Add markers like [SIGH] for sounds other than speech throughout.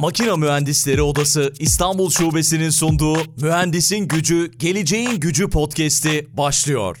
Makina Mühendisleri Odası İstanbul Şubesi'nin sunduğu Mühendisin Gücü, Geleceğin Gücü podcast'i başlıyor.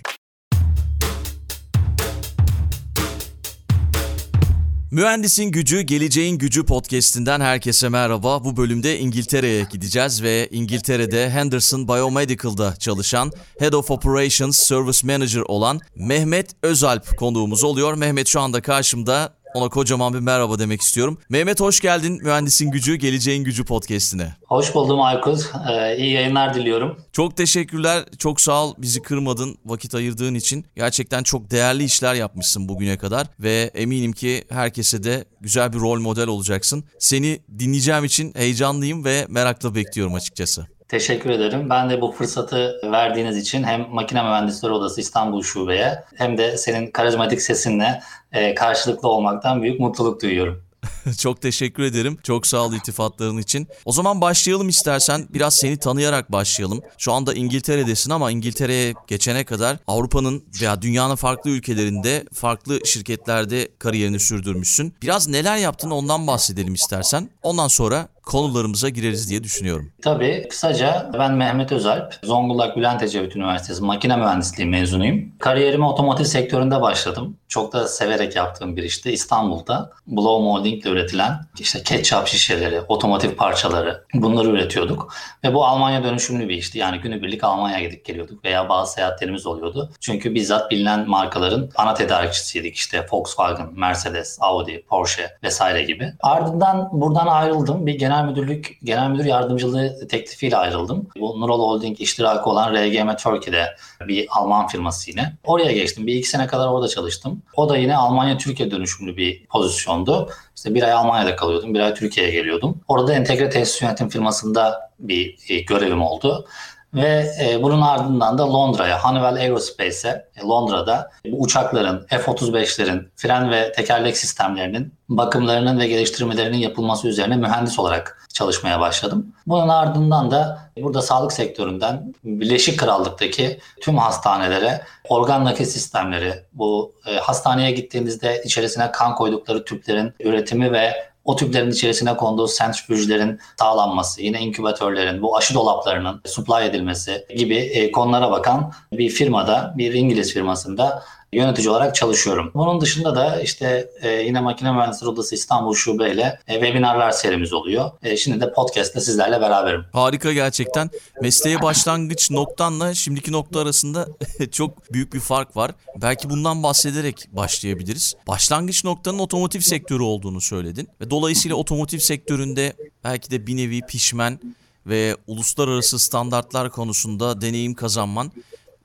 Mühendisin Gücü, Geleceğin Gücü podcast'inden herkese merhaba. Bu bölümde İngiltere'ye gideceğiz ve İngiltere'de Henderson Biomedical'da çalışan Head of Operations Service Manager olan Mehmet Özalp konuğumuz oluyor. Mehmet şu anda karşımda. Ona kocaman bir merhaba demek istiyorum. Mehmet hoş geldin Mühendisin Gücü, Geleceğin Gücü podcast'ine. Hoş buldum Aykut. Ee, iyi yayınlar diliyorum. Çok teşekkürler. Çok sağ ol bizi kırmadın, vakit ayırdığın için. Gerçekten çok değerli işler yapmışsın bugüne kadar ve eminim ki herkese de güzel bir rol model olacaksın. Seni dinleyeceğim için heyecanlıyım ve merakla bekliyorum açıkçası. Teşekkür ederim. Ben de bu fırsatı verdiğiniz için hem Makine Mühendisleri Odası İstanbul Şube'ye hem de senin karizmatik sesinle e, karşılıklı olmaktan büyük mutluluk duyuyorum. [LAUGHS] Çok teşekkür ederim. Çok sağ ol iltifatların için. O zaman başlayalım istersen. Biraz seni tanıyarak başlayalım. Şu anda İngiltere'desin ama İngiltere'ye geçene kadar Avrupa'nın veya dünyanın farklı ülkelerinde, farklı şirketlerde kariyerini sürdürmüşsün. Biraz neler yaptın ondan bahsedelim istersen. Ondan sonra konularımıza gireriz diye düşünüyorum. Tabii. Kısaca ben Mehmet Özalp. Zonguldak Bülent Ecevit Üniversitesi Makine Mühendisliği mezunuyum. Kariyerime otomotiv sektöründe başladım. Çok da severek yaptığım bir işti. İstanbul'da blow molding ile üretilen işte ketçap şişeleri, otomotiv parçaları bunları üretiyorduk. Ve bu Almanya dönüşümlü bir işti. Yani günübirlik Almanya'ya gidip geliyorduk veya bazı seyahatlerimiz oluyordu. Çünkü bizzat bilinen markaların ana tedarikçisiydik. İşte Volkswagen, Mercedes, Audi, Porsche vesaire gibi. Ardından buradan ayrıldım. Bir genel müdürlük, genel müdür yardımcılığı teklifiyle ayrıldım. Bu Nurol Holding iştirakı olan RGM Turkey'de bir Alman firması yine. Oraya geçtim. Bir iki sene kadar orada çalıştım. O da yine Almanya-Türkiye dönüşümlü bir pozisyondu. İşte bir ay Almanya'da kalıyordum, bir ay Türkiye'ye geliyordum. Orada entegre tesis yönetim firmasında bir e, görevim oldu. Ve e, bunun ardından da Londra'ya, Honeywell Aerospace'e, e, Londra'da bu uçakların, F-35'lerin fren ve tekerlek sistemlerinin bakımlarının ve geliştirmelerinin yapılması üzerine mühendis olarak çalışmaya başladım. Bunun ardından da burada sağlık sektöründen Birleşik Krallık'taki tüm hastanelere organ nakil sistemleri, bu e, hastaneye gittiğinizde içerisine kan koydukları tüplerin üretimi ve o tüplerin içerisine konduğu sentrifüjlerin sağlanması, yine inkübatörlerin, bu aşı dolaplarının supply edilmesi gibi e, konulara bakan bir firmada, bir İngiliz firmasında yönetici olarak çalışıyorum. Bunun dışında da işte e, yine Makine Mühendisleri Odası İstanbul Şube ile e, webinarlar serimiz oluyor. E, şimdi de podcast'te sizlerle beraberim. Harika gerçekten. Mesleğe başlangıç noktanla şimdiki nokta arasında [LAUGHS] çok büyük bir fark var. Belki bundan bahsederek başlayabiliriz. Başlangıç noktanın otomotiv sektörü olduğunu söyledin. Ve dolayısıyla otomotiv sektöründe belki de bir nevi pişmen ve uluslararası standartlar konusunda deneyim kazanman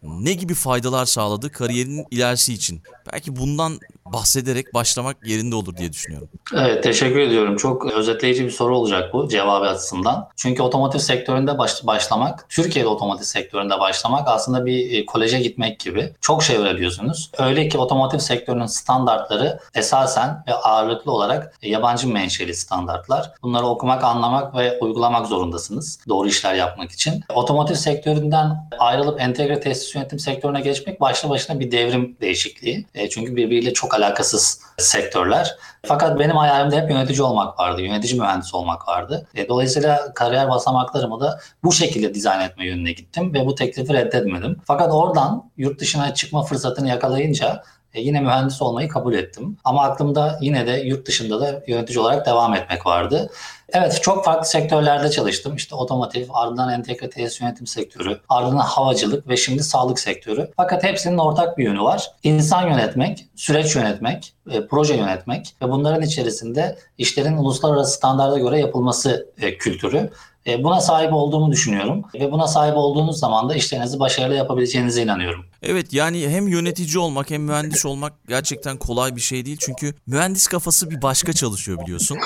ne gibi faydalar sağladı kariyerinin ilerisi için? Belki bundan bahsederek başlamak yerinde olur diye düşünüyorum. Evet teşekkür ediyorum. Çok özetleyici bir soru olacak bu cevabı açısından. Çünkü otomotiv sektöründe baş, başlamak, Türkiye'de otomotiv sektöründe başlamak aslında bir e, koleje gitmek gibi. Çok şey öğreniyorsunuz. Öyle ki otomotiv sektörünün standartları esasen ve ağırlıklı olarak yabancı menşeli standartlar. Bunları okumak, anlamak ve uygulamak zorundasınız. Doğru işler yapmak için. Otomotiv sektöründen ayrılıp entegre tesis yönetim sektörüne geçmek başlı başına bir devrim değişikliği. Çünkü birbiriyle çok alakasız sektörler. Fakat benim hayalimde hep yönetici olmak vardı, yönetici mühendis olmak vardı. E, dolayısıyla kariyer basamaklarımı da bu şekilde dizayn etme yönüne gittim ve bu teklifi reddetmedim. Fakat oradan yurt dışına çıkma fırsatını yakalayınca e, yine mühendis olmayı kabul ettim. Ama aklımda yine de yurt dışında da yönetici olarak devam etmek vardı. Evet çok farklı sektörlerde çalıştım. İşte otomotiv, ardından entegre tesis yönetim sektörü, ardından havacılık ve şimdi sağlık sektörü. Fakat hepsinin ortak bir yönü var. İnsan yönetmek, süreç yönetmek, e, proje yönetmek ve bunların içerisinde işlerin uluslararası standarda göre yapılması e, kültürü. E, buna sahip olduğumu düşünüyorum ve buna sahip olduğunuz zaman da işlerinizi başarılı yapabileceğinize inanıyorum. Evet yani hem yönetici olmak hem mühendis olmak gerçekten kolay bir şey değil. Çünkü mühendis kafası bir başka çalışıyor biliyorsun.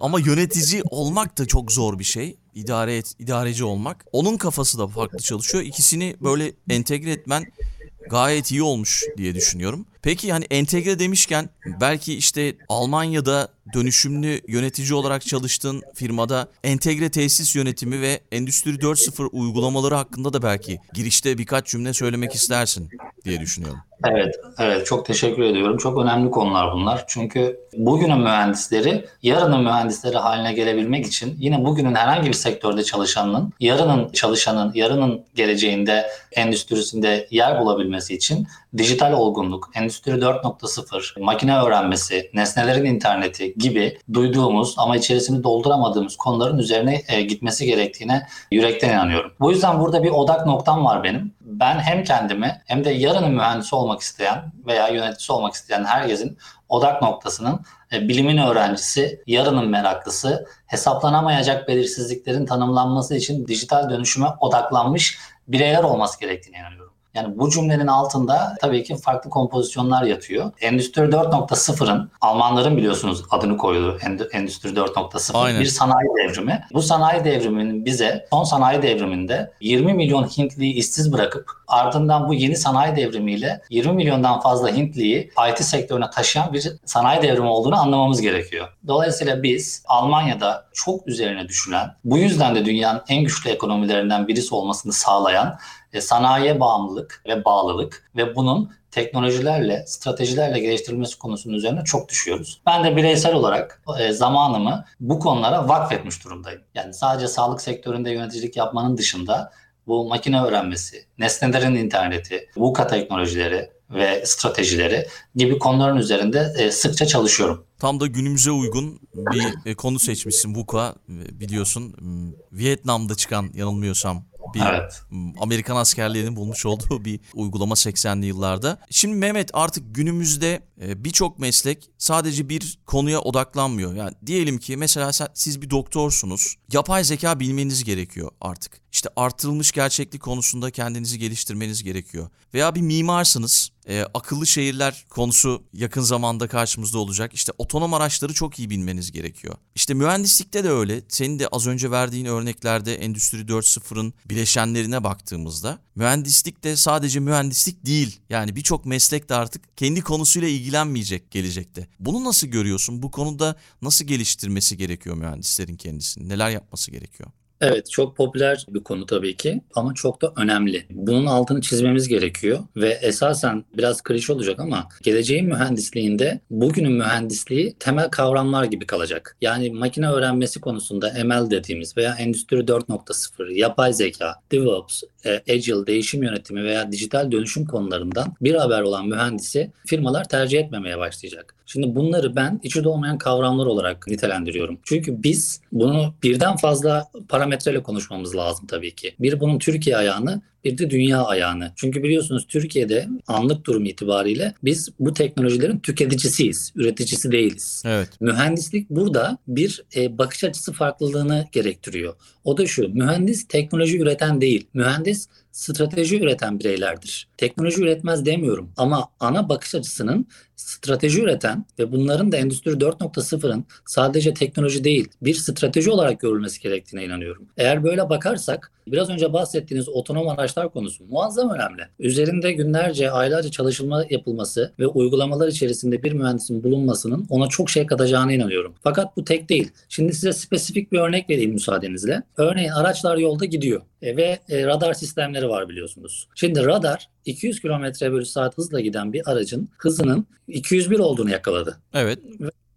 Ama yönetici olmak da çok zor bir şey. İdare et, idareci olmak. Onun kafası da farklı çalışıyor. İkisini böyle entegre etmen gayet iyi olmuş diye düşünüyorum. Peki hani entegre demişken belki işte Almanya'da dönüşümlü yönetici olarak çalıştığın firmada entegre tesis yönetimi ve Endüstri 4.0 uygulamaları hakkında da belki girişte birkaç cümle söylemek istersin. diye düşünüyorum. Evet, evet çok teşekkür ediyorum. Çok önemli konular bunlar. Çünkü bugünün mühendisleri yarının mühendisleri haline gelebilmek için yine bugünün herhangi bir sektörde çalışanın, yarının çalışanın, yarının geleceğinde endüstrisinde yer bulabilmesi için dijital olgunluk, endüstri 4.0, makine öğrenmesi, nesnelerin interneti gibi duyduğumuz ama içerisini dolduramadığımız konuların üzerine e, gitmesi gerektiğine yürekten inanıyorum. Bu yüzden burada bir odak noktam var benim. Ben hem kendimi hem de yarının mühendisi olmak isteyen veya yöneticisi olmak isteyen herkesin odak noktasının e, bilimin öğrencisi, yarının meraklısı, hesaplanamayacak belirsizliklerin tanımlanması için dijital dönüşüme odaklanmış bireyler olması gerektiğine inanıyorum. Yani bu cümlenin altında tabii ki farklı kompozisyonlar yatıyor. Endüstri 4.0'ın Almanların biliyorsunuz adını koyduğu Endüstri 4.0 bir sanayi devrimi. Bu sanayi devriminin bize son sanayi devriminde 20 milyon Hintliyi işsiz bırakıp ardından bu yeni sanayi devrimiyle 20 milyondan fazla Hintliyi IT sektörüne taşıyan bir sanayi devrimi olduğunu anlamamız gerekiyor. Dolayısıyla biz Almanya'da çok üzerine düşülen, bu yüzden de dünyanın en güçlü ekonomilerinden birisi olmasını sağlayan sanayiye bağımlılık ve bağlılık ve bunun teknolojilerle, stratejilerle geliştirilmesi konusunun üzerine çok düşüyoruz. Ben de bireysel olarak e, zamanımı bu konulara vakfetmiş durumdayım. Yani sadece sağlık sektöründe yöneticilik yapmanın dışında bu makine öğrenmesi, nesnelerin interneti, VUCA teknolojileri ve stratejileri gibi konuların üzerinde e, sıkça çalışıyorum. Tam da günümüze uygun bir konu seçmişsin VUCA biliyorsun. Vietnam'da çıkan yanılmıyorsam bir evet. Amerikan askerlerinin bulmuş olduğu bir uygulama 80'li yıllarda. Şimdi Mehmet artık günümüzde e, birçok meslek sadece bir konuya odaklanmıyor. Yani diyelim ki mesela siz bir doktorsunuz. Yapay zeka bilmeniz gerekiyor artık. İşte artırılmış gerçeklik konusunda kendinizi geliştirmeniz gerekiyor. Veya bir mimarsınız. E, akıllı şehirler konusu yakın zamanda karşımızda olacak. İşte otonom araçları çok iyi bilmeniz gerekiyor. İşte mühendislikte de öyle. Senin de az önce verdiğin örneklerde Endüstri 4.0'ın bileşenlerine baktığımızda mühendislik de sadece mühendislik değil. Yani birçok meslek de artık kendi konusuyla ilgilenmeyecek gelecekte. Bunu nasıl görüyorsun? Bu konuda nasıl geliştirmesi gerekiyor mühendislerin kendisini? Neler yapması gerekiyor? Evet çok popüler bir konu tabii ki ama çok da önemli. Bunun altını çizmemiz gerekiyor ve esasen biraz klişe olacak ama geleceğin mühendisliğinde bugünün mühendisliği temel kavramlar gibi kalacak. Yani makine öğrenmesi konusunda ML dediğimiz veya Endüstri 4.0, yapay zeka, DevOps, e, Agile, değişim yönetimi veya dijital dönüşüm konularından bir haber olan mühendisi firmalar tercih etmemeye başlayacak. Şimdi bunları ben içi olmayan kavramlar olarak nitelendiriyorum. Çünkü biz bunu birden fazla parametreyle konuşmamız lazım tabii ki. Bir bunun Türkiye ayağını, bir de dünya ayağını. Çünkü biliyorsunuz Türkiye'de anlık durum itibariyle biz bu teknolojilerin tüketicisiyiz, üreticisi değiliz. Evet. Mühendislik burada bir e, bakış açısı farklılığını gerektiriyor. O da şu, mühendis teknoloji üreten değil, mühendis strateji üreten bireylerdir. Teknoloji üretmez demiyorum ama ana bakış açısının strateji üreten ve bunların da Endüstri 4.0'ın sadece teknoloji değil bir strateji olarak görülmesi gerektiğine inanıyorum. Eğer böyle bakarsak biraz önce bahsettiğiniz otonom araçlar konusu muazzam önemli. Üzerinde günlerce, aylarca çalışılma yapılması ve uygulamalar içerisinde bir mühendisin bulunmasının ona çok şey katacağına inanıyorum. Fakat bu tek değil. Şimdi size spesifik bir örnek vereyim müsaadenizle. Örneğin araçlar yolda gidiyor e, ve e, radar sistemleri var biliyorsunuz. Şimdi radar 200 km bölü saat hızla giden bir aracın hızının 201 olduğunu yakaladı. Evet.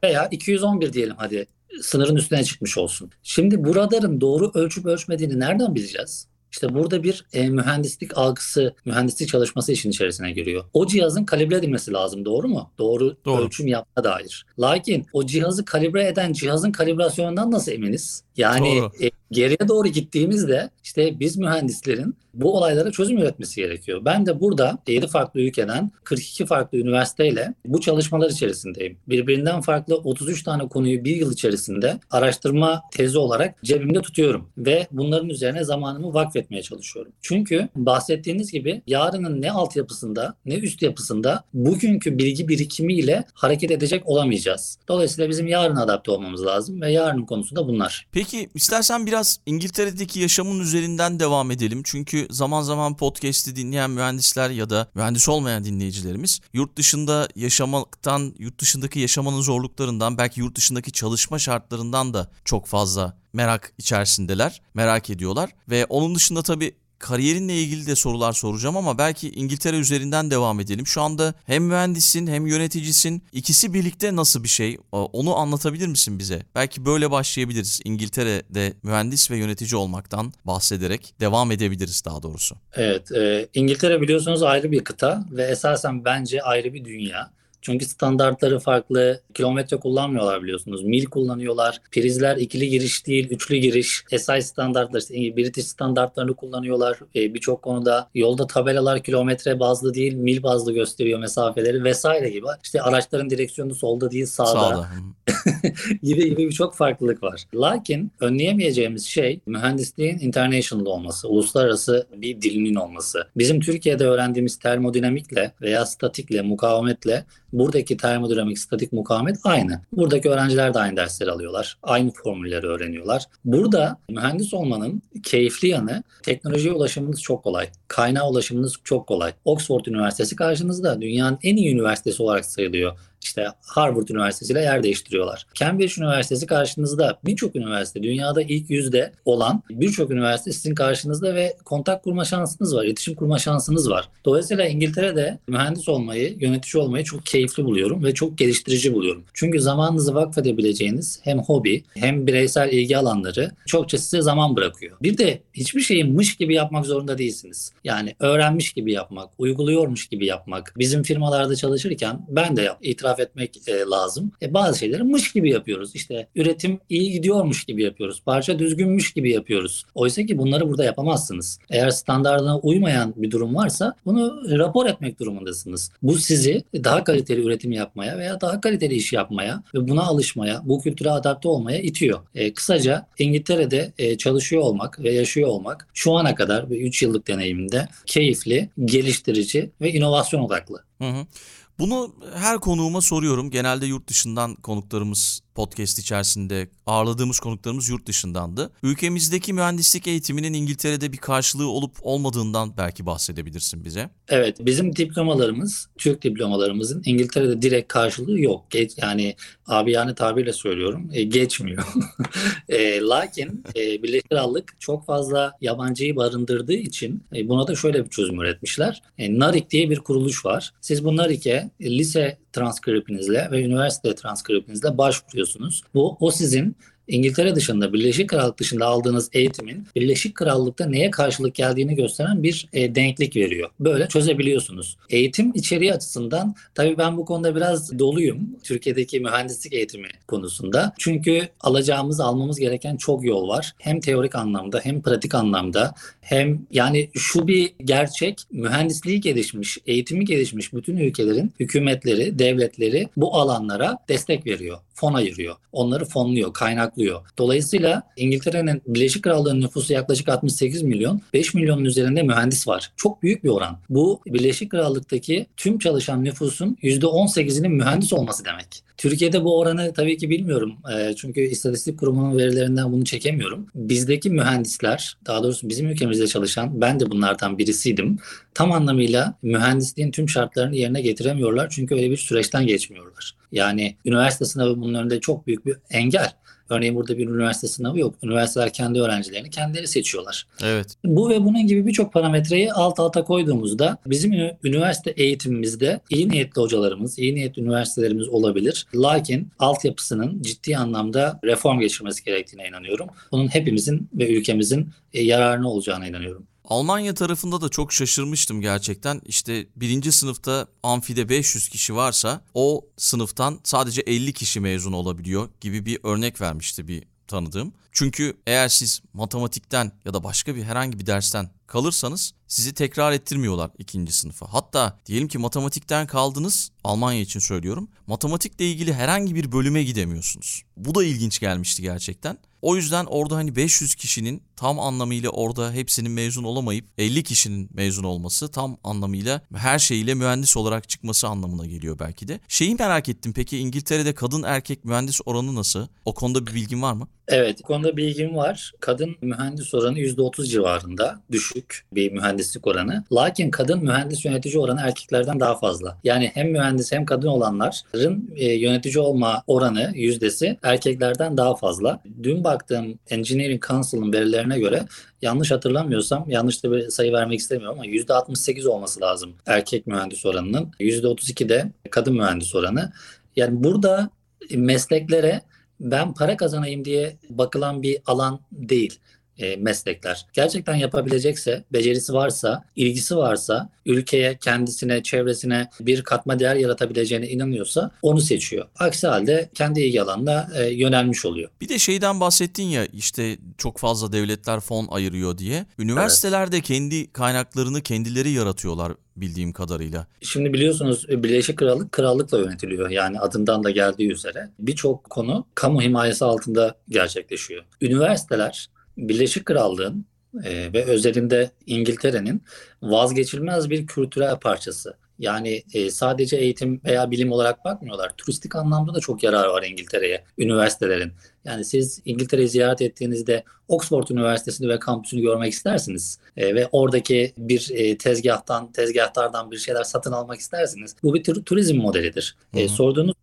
Veya 211 diyelim hadi sınırın üstüne çıkmış olsun. Şimdi bu radarın doğru ölçüp ölçmediğini nereden bileceğiz? İşte burada bir e, mühendislik algısı, mühendislik çalışması işin içerisine giriyor. O cihazın kalibre edilmesi lazım doğru mu? Doğru, doğru. ölçüm yapma dair. Lakin o cihazı kalibre eden cihazın kalibrasyonundan nasıl eminiz? Yani e, geriye doğru gittiğimizde işte biz mühendislerin bu olaylara çözüm üretmesi gerekiyor. Ben de burada 7 farklı ülkeden 42 farklı üniversiteyle bu çalışmalar içerisindeyim. Birbirinden farklı 33 tane konuyu bir yıl içerisinde araştırma tezi olarak cebimde tutuyorum ve bunların üzerine zamanımı vakfetmeye çalışıyorum. Çünkü bahsettiğiniz gibi yarının ne altyapısında ne üst yapısında bugünkü bilgi birikimiyle hareket edecek olamayacağız. Dolayısıyla bizim yarın adapte olmamız lazım ve yarının konusu da bunlar. Peki istersen biraz İngiltere'deki yaşamın üzerinden devam edelim. Çünkü zaman zaman podcast'i dinleyen mühendisler ya da mühendis olmayan dinleyicilerimiz yurt dışında yaşamaktan, yurt dışındaki yaşamanın zorluklarından, belki yurt dışındaki çalışma şartlarından da çok fazla merak içerisindeler, merak ediyorlar. Ve onun dışında tabii kariyerinle ilgili de sorular soracağım ama belki İngiltere üzerinden devam edelim. Şu anda hem mühendisin hem yöneticisin. İkisi birlikte nasıl bir şey? Onu anlatabilir misin bize? Belki böyle başlayabiliriz. İngiltere'de mühendis ve yönetici olmaktan bahsederek devam edebiliriz daha doğrusu. Evet, e, İngiltere biliyorsunuz ayrı bir kıta ve esasen bence ayrı bir dünya. Çünkü standartları farklı. Kilometre kullanmıyorlar biliyorsunuz. Mil kullanıyorlar. Prizler ikili giriş değil, üçlü giriş. SI standartları, British standartlarını kullanıyorlar. E, Birçok konuda yolda tabelalar kilometre bazlı değil, mil bazlı gösteriyor mesafeleri vesaire gibi. İşte araçların direksiyonu solda değil, sağda. Sağda. [LAUGHS] gibi gibi birçok farklılık var. Lakin önleyemeyeceğimiz şey mühendisliğin international olması, uluslararası bir dilinin olması. Bizim Türkiye'de öğrendiğimiz termodinamikle veya statikle, mukavemetle buradaki termodinamik, statik mukavemet aynı. Buradaki öğrenciler de aynı dersleri alıyorlar. Aynı formülleri öğreniyorlar. Burada mühendis olmanın keyifli yanı teknolojiye ulaşımınız çok kolay. Kaynağa ulaşımınız çok kolay. Oxford Üniversitesi karşınızda dünyanın en iyi üniversitesi olarak sayılıyor işte Harvard Üniversitesi ile yer değiştiriyorlar. Cambridge Üniversitesi karşınızda birçok üniversite dünyada ilk yüzde olan birçok üniversite sizin karşınızda ve kontak kurma şansınız var, iletişim kurma şansınız var. Dolayısıyla İngiltere'de mühendis olmayı, yönetici olmayı çok keyifli buluyorum ve çok geliştirici buluyorum. Çünkü zamanınızı vakfedebileceğiniz hem hobi hem bireysel ilgi alanları çokça size zaman bırakıyor. Bir de hiçbir şeyi mış gibi yapmak zorunda değilsiniz. Yani öğrenmiş gibi yapmak, uyguluyormuş gibi yapmak. Bizim firmalarda çalışırken ben de itiraf itiraf etmek e, lazım. E, bazı şeyleri mış gibi yapıyoruz. İşte üretim iyi gidiyormuş gibi yapıyoruz. Parça düzgünmüş gibi yapıyoruz. Oysa ki bunları burada yapamazsınız. Eğer standartına uymayan bir durum varsa bunu rapor etmek durumundasınız. Bu sizi daha kaliteli üretim yapmaya veya daha kaliteli iş yapmaya ve buna alışmaya, bu kültüre adapte olmaya itiyor. E, kısaca İngiltere'de e, çalışıyor olmak ve yaşıyor olmak şu ana kadar 3 yıllık deneyiminde keyifli, geliştirici ve inovasyon odaklı. Hı hı. Bunu her konuğuma soruyorum. Genelde yurt dışından konuklarımız podcast içerisinde ağırladığımız konuklarımız yurt dışındandı. Ülkemizdeki mühendislik eğitiminin İngiltere'de bir karşılığı olup olmadığından belki bahsedebilirsin bize. Evet, bizim diplomalarımız, Türk diplomalarımızın İngiltere'de direkt karşılığı yok. Geç, yani abi yani tabirle söylüyorum, e, geçmiyor. [LAUGHS] e, lakin e, Birleşik Krallık çok fazla yabancıyı barındırdığı için e, buna da şöyle bir çözüm üretmişler. E, NARIC diye bir kuruluş var. Siz bu NARIC'e e, lise transkripinizle ve üniversite transkripinizle başvuruyorsunuz. Bu o sizin İngiltere dışında, Birleşik Krallık dışında aldığınız eğitimin Birleşik Krallık'ta neye karşılık geldiğini gösteren bir e, denklik veriyor. Böyle çözebiliyorsunuz. Eğitim içeriği açısından tabii ben bu konuda biraz doluyum. Türkiye'deki mühendislik eğitimi konusunda. Çünkü alacağımız, almamız gereken çok yol var. Hem teorik anlamda hem pratik anlamda hem yani şu bir gerçek mühendisliği gelişmiş, eğitimi gelişmiş bütün ülkelerin hükümetleri, devletleri bu alanlara destek veriyor, fon ayırıyor. Onları fonluyor, kaynaklıyor. Dolayısıyla İngiltere'nin Birleşik Krallığı'nın nüfusu yaklaşık 68 milyon, 5 milyonun üzerinde mühendis var. Çok büyük bir oran. Bu Birleşik Krallık'taki tüm çalışan nüfusun %18'inin mühendis olması demek. Türkiye'de bu oranı tabii ki bilmiyorum. E, çünkü istatistik kurumunun verilerinden bunu çekemiyorum. Bizdeki mühendisler, daha doğrusu bizim ülkemizde çalışan, ben de bunlardan birisiydim. Tam anlamıyla mühendisliğin tüm şartlarını yerine getiremiyorlar. Çünkü öyle bir süreçten geçmiyorlar. Yani üniversite sınavı bunun önünde çok büyük bir engel. Örneğin burada bir üniversite sınavı yok. Üniversiteler kendi öğrencilerini kendileri seçiyorlar. Evet. Bu ve bunun gibi birçok parametreyi alt alta koyduğumuzda bizim üniversite eğitimimizde iyi niyetli hocalarımız, iyi niyetli üniversitelerimiz olabilir. Lakin altyapısının ciddi anlamda reform geçirmesi gerektiğine inanıyorum. Bunun hepimizin ve ülkemizin e, yararına olacağına inanıyorum. Almanya tarafında da çok şaşırmıştım gerçekten. İşte birinci sınıfta amfide 500 kişi varsa o sınıftan sadece 50 kişi mezun olabiliyor gibi bir örnek vermişti bir tanıdığım. Çünkü eğer siz matematikten ya da başka bir herhangi bir dersten kalırsanız sizi tekrar ettirmiyorlar ikinci sınıfa. Hatta diyelim ki matematikten kaldınız, Almanya için söylüyorum. Matematikle ilgili herhangi bir bölüme gidemiyorsunuz. Bu da ilginç gelmişti gerçekten. O yüzden orada hani 500 kişinin tam anlamıyla orada hepsinin mezun olamayıp 50 kişinin mezun olması tam anlamıyla her şeyiyle mühendis olarak çıkması anlamına geliyor belki de. Şeyi merak ettim peki İngiltere'de kadın erkek mühendis oranı nasıl? O konuda bir bilgin var mı? Evet, bu konuda bilgim var. Kadın mühendis oranı %30 civarında. Düşük bir mühendislik oranı. Lakin kadın mühendis yönetici oranı erkeklerden daha fazla. Yani hem mühendis hem kadın olanların e, yönetici olma oranı yüzdesi erkeklerden daha fazla. Dün baktığım Engineering Council'ın verilerine göre yanlış hatırlamıyorsam, yanlış da bir sayı vermek istemiyorum ama %68 olması lazım erkek mühendis oranının. %32 de kadın mühendis oranı. Yani burada mesleklere ben para kazanayım diye bakılan bir alan değil e, meslekler. Gerçekten yapabilecekse, becerisi varsa, ilgisi varsa, ülkeye, kendisine, çevresine bir katma değer yaratabileceğine inanıyorsa onu seçiyor. Aksi halde kendi ilgi alanına e, yönelmiş oluyor. Bir de şeyden bahsettin ya işte çok fazla devletler fon ayırıyor diye. Üniversiteler de kendi kaynaklarını kendileri yaratıyorlar bildiğim kadarıyla. Şimdi biliyorsunuz e, Birleşik Krallık krallıkla yönetiliyor. Yani adından da geldiği üzere birçok konu kamu himayesi altında gerçekleşiyor. Üniversiteler Birleşik Krallığın e, ve özelinde İngiltere'nin vazgeçilmez bir kültürel parçası. Yani e, sadece eğitim veya bilim olarak bakmıyorlar. Turistik anlamda da çok yarar var İngiltere'ye, üniversitelerin. Yani siz İngiltere'yi ziyaret ettiğinizde Oxford Üniversitesi'ni ve kampüsünü görmek istersiniz. E, ve oradaki bir e, tezgahtan, tezgahtardan bir şeyler satın almak istersiniz. Bu bir tur- turizm modelidir. E, sorduğunuz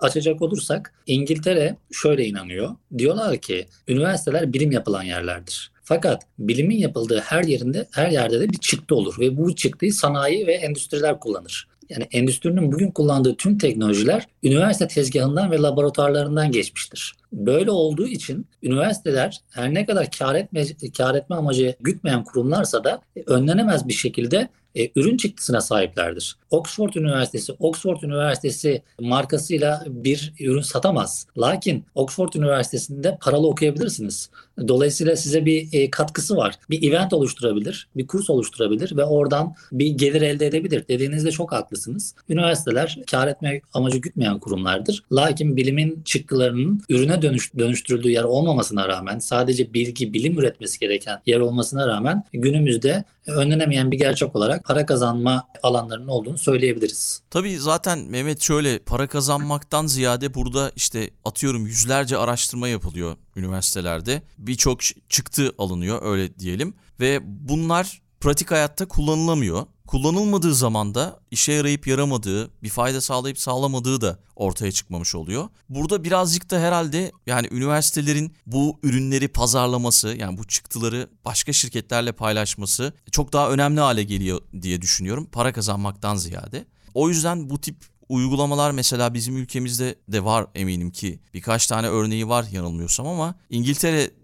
açacak olursak İngiltere şöyle inanıyor. Diyorlar ki üniversiteler bilim yapılan yerlerdir. Fakat bilimin yapıldığı her yerinde her yerde de bir çıktı olur ve bu çıktıyı sanayi ve endüstriler kullanır. Yani endüstrinin bugün kullandığı tüm teknolojiler üniversite tezgahından ve laboratuvarlarından geçmiştir. Böyle olduğu için üniversiteler her ne kadar kar etme, kar etme amacı gütmeyen kurumlarsa da önlenemez bir şekilde e, ürün çıktısına sahiplerdir. Oxford Üniversitesi, Oxford Üniversitesi markasıyla bir ürün satamaz. Lakin Oxford Üniversitesi'nde paralı okuyabilirsiniz. Dolayısıyla size bir e, katkısı var. Bir event oluşturabilir, bir kurs oluşturabilir ve oradan bir gelir elde edebilir. Dediğinizde çok haklısınız. Üniversiteler kar etme amacı gütmeyen kurumlardır. Lakin bilimin çıktılarının ürüne dönüş, dönüştürüldüğü yer olmamasına rağmen sadece bilgi, bilim üretmesi gereken yer olmasına rağmen günümüzde önlenemeyen bir gerçek olarak para kazanma alanlarının olduğunu söyleyebiliriz. Tabii zaten Mehmet şöyle para kazanmaktan ziyade burada işte atıyorum yüzlerce araştırma yapılıyor üniversitelerde. Birçok çıktı alınıyor öyle diyelim ve bunlar pratik hayatta kullanılamıyor. Kullanılmadığı zaman da işe yarayıp yaramadığı, bir fayda sağlayıp sağlamadığı da ortaya çıkmamış oluyor. Burada birazcık da herhalde yani üniversitelerin bu ürünleri pazarlaması, yani bu çıktıları başka şirketlerle paylaşması çok daha önemli hale geliyor diye düşünüyorum. Para kazanmaktan ziyade. O yüzden bu tip uygulamalar mesela bizim ülkemizde de var eminim ki birkaç tane örneği var yanılmıyorsam ama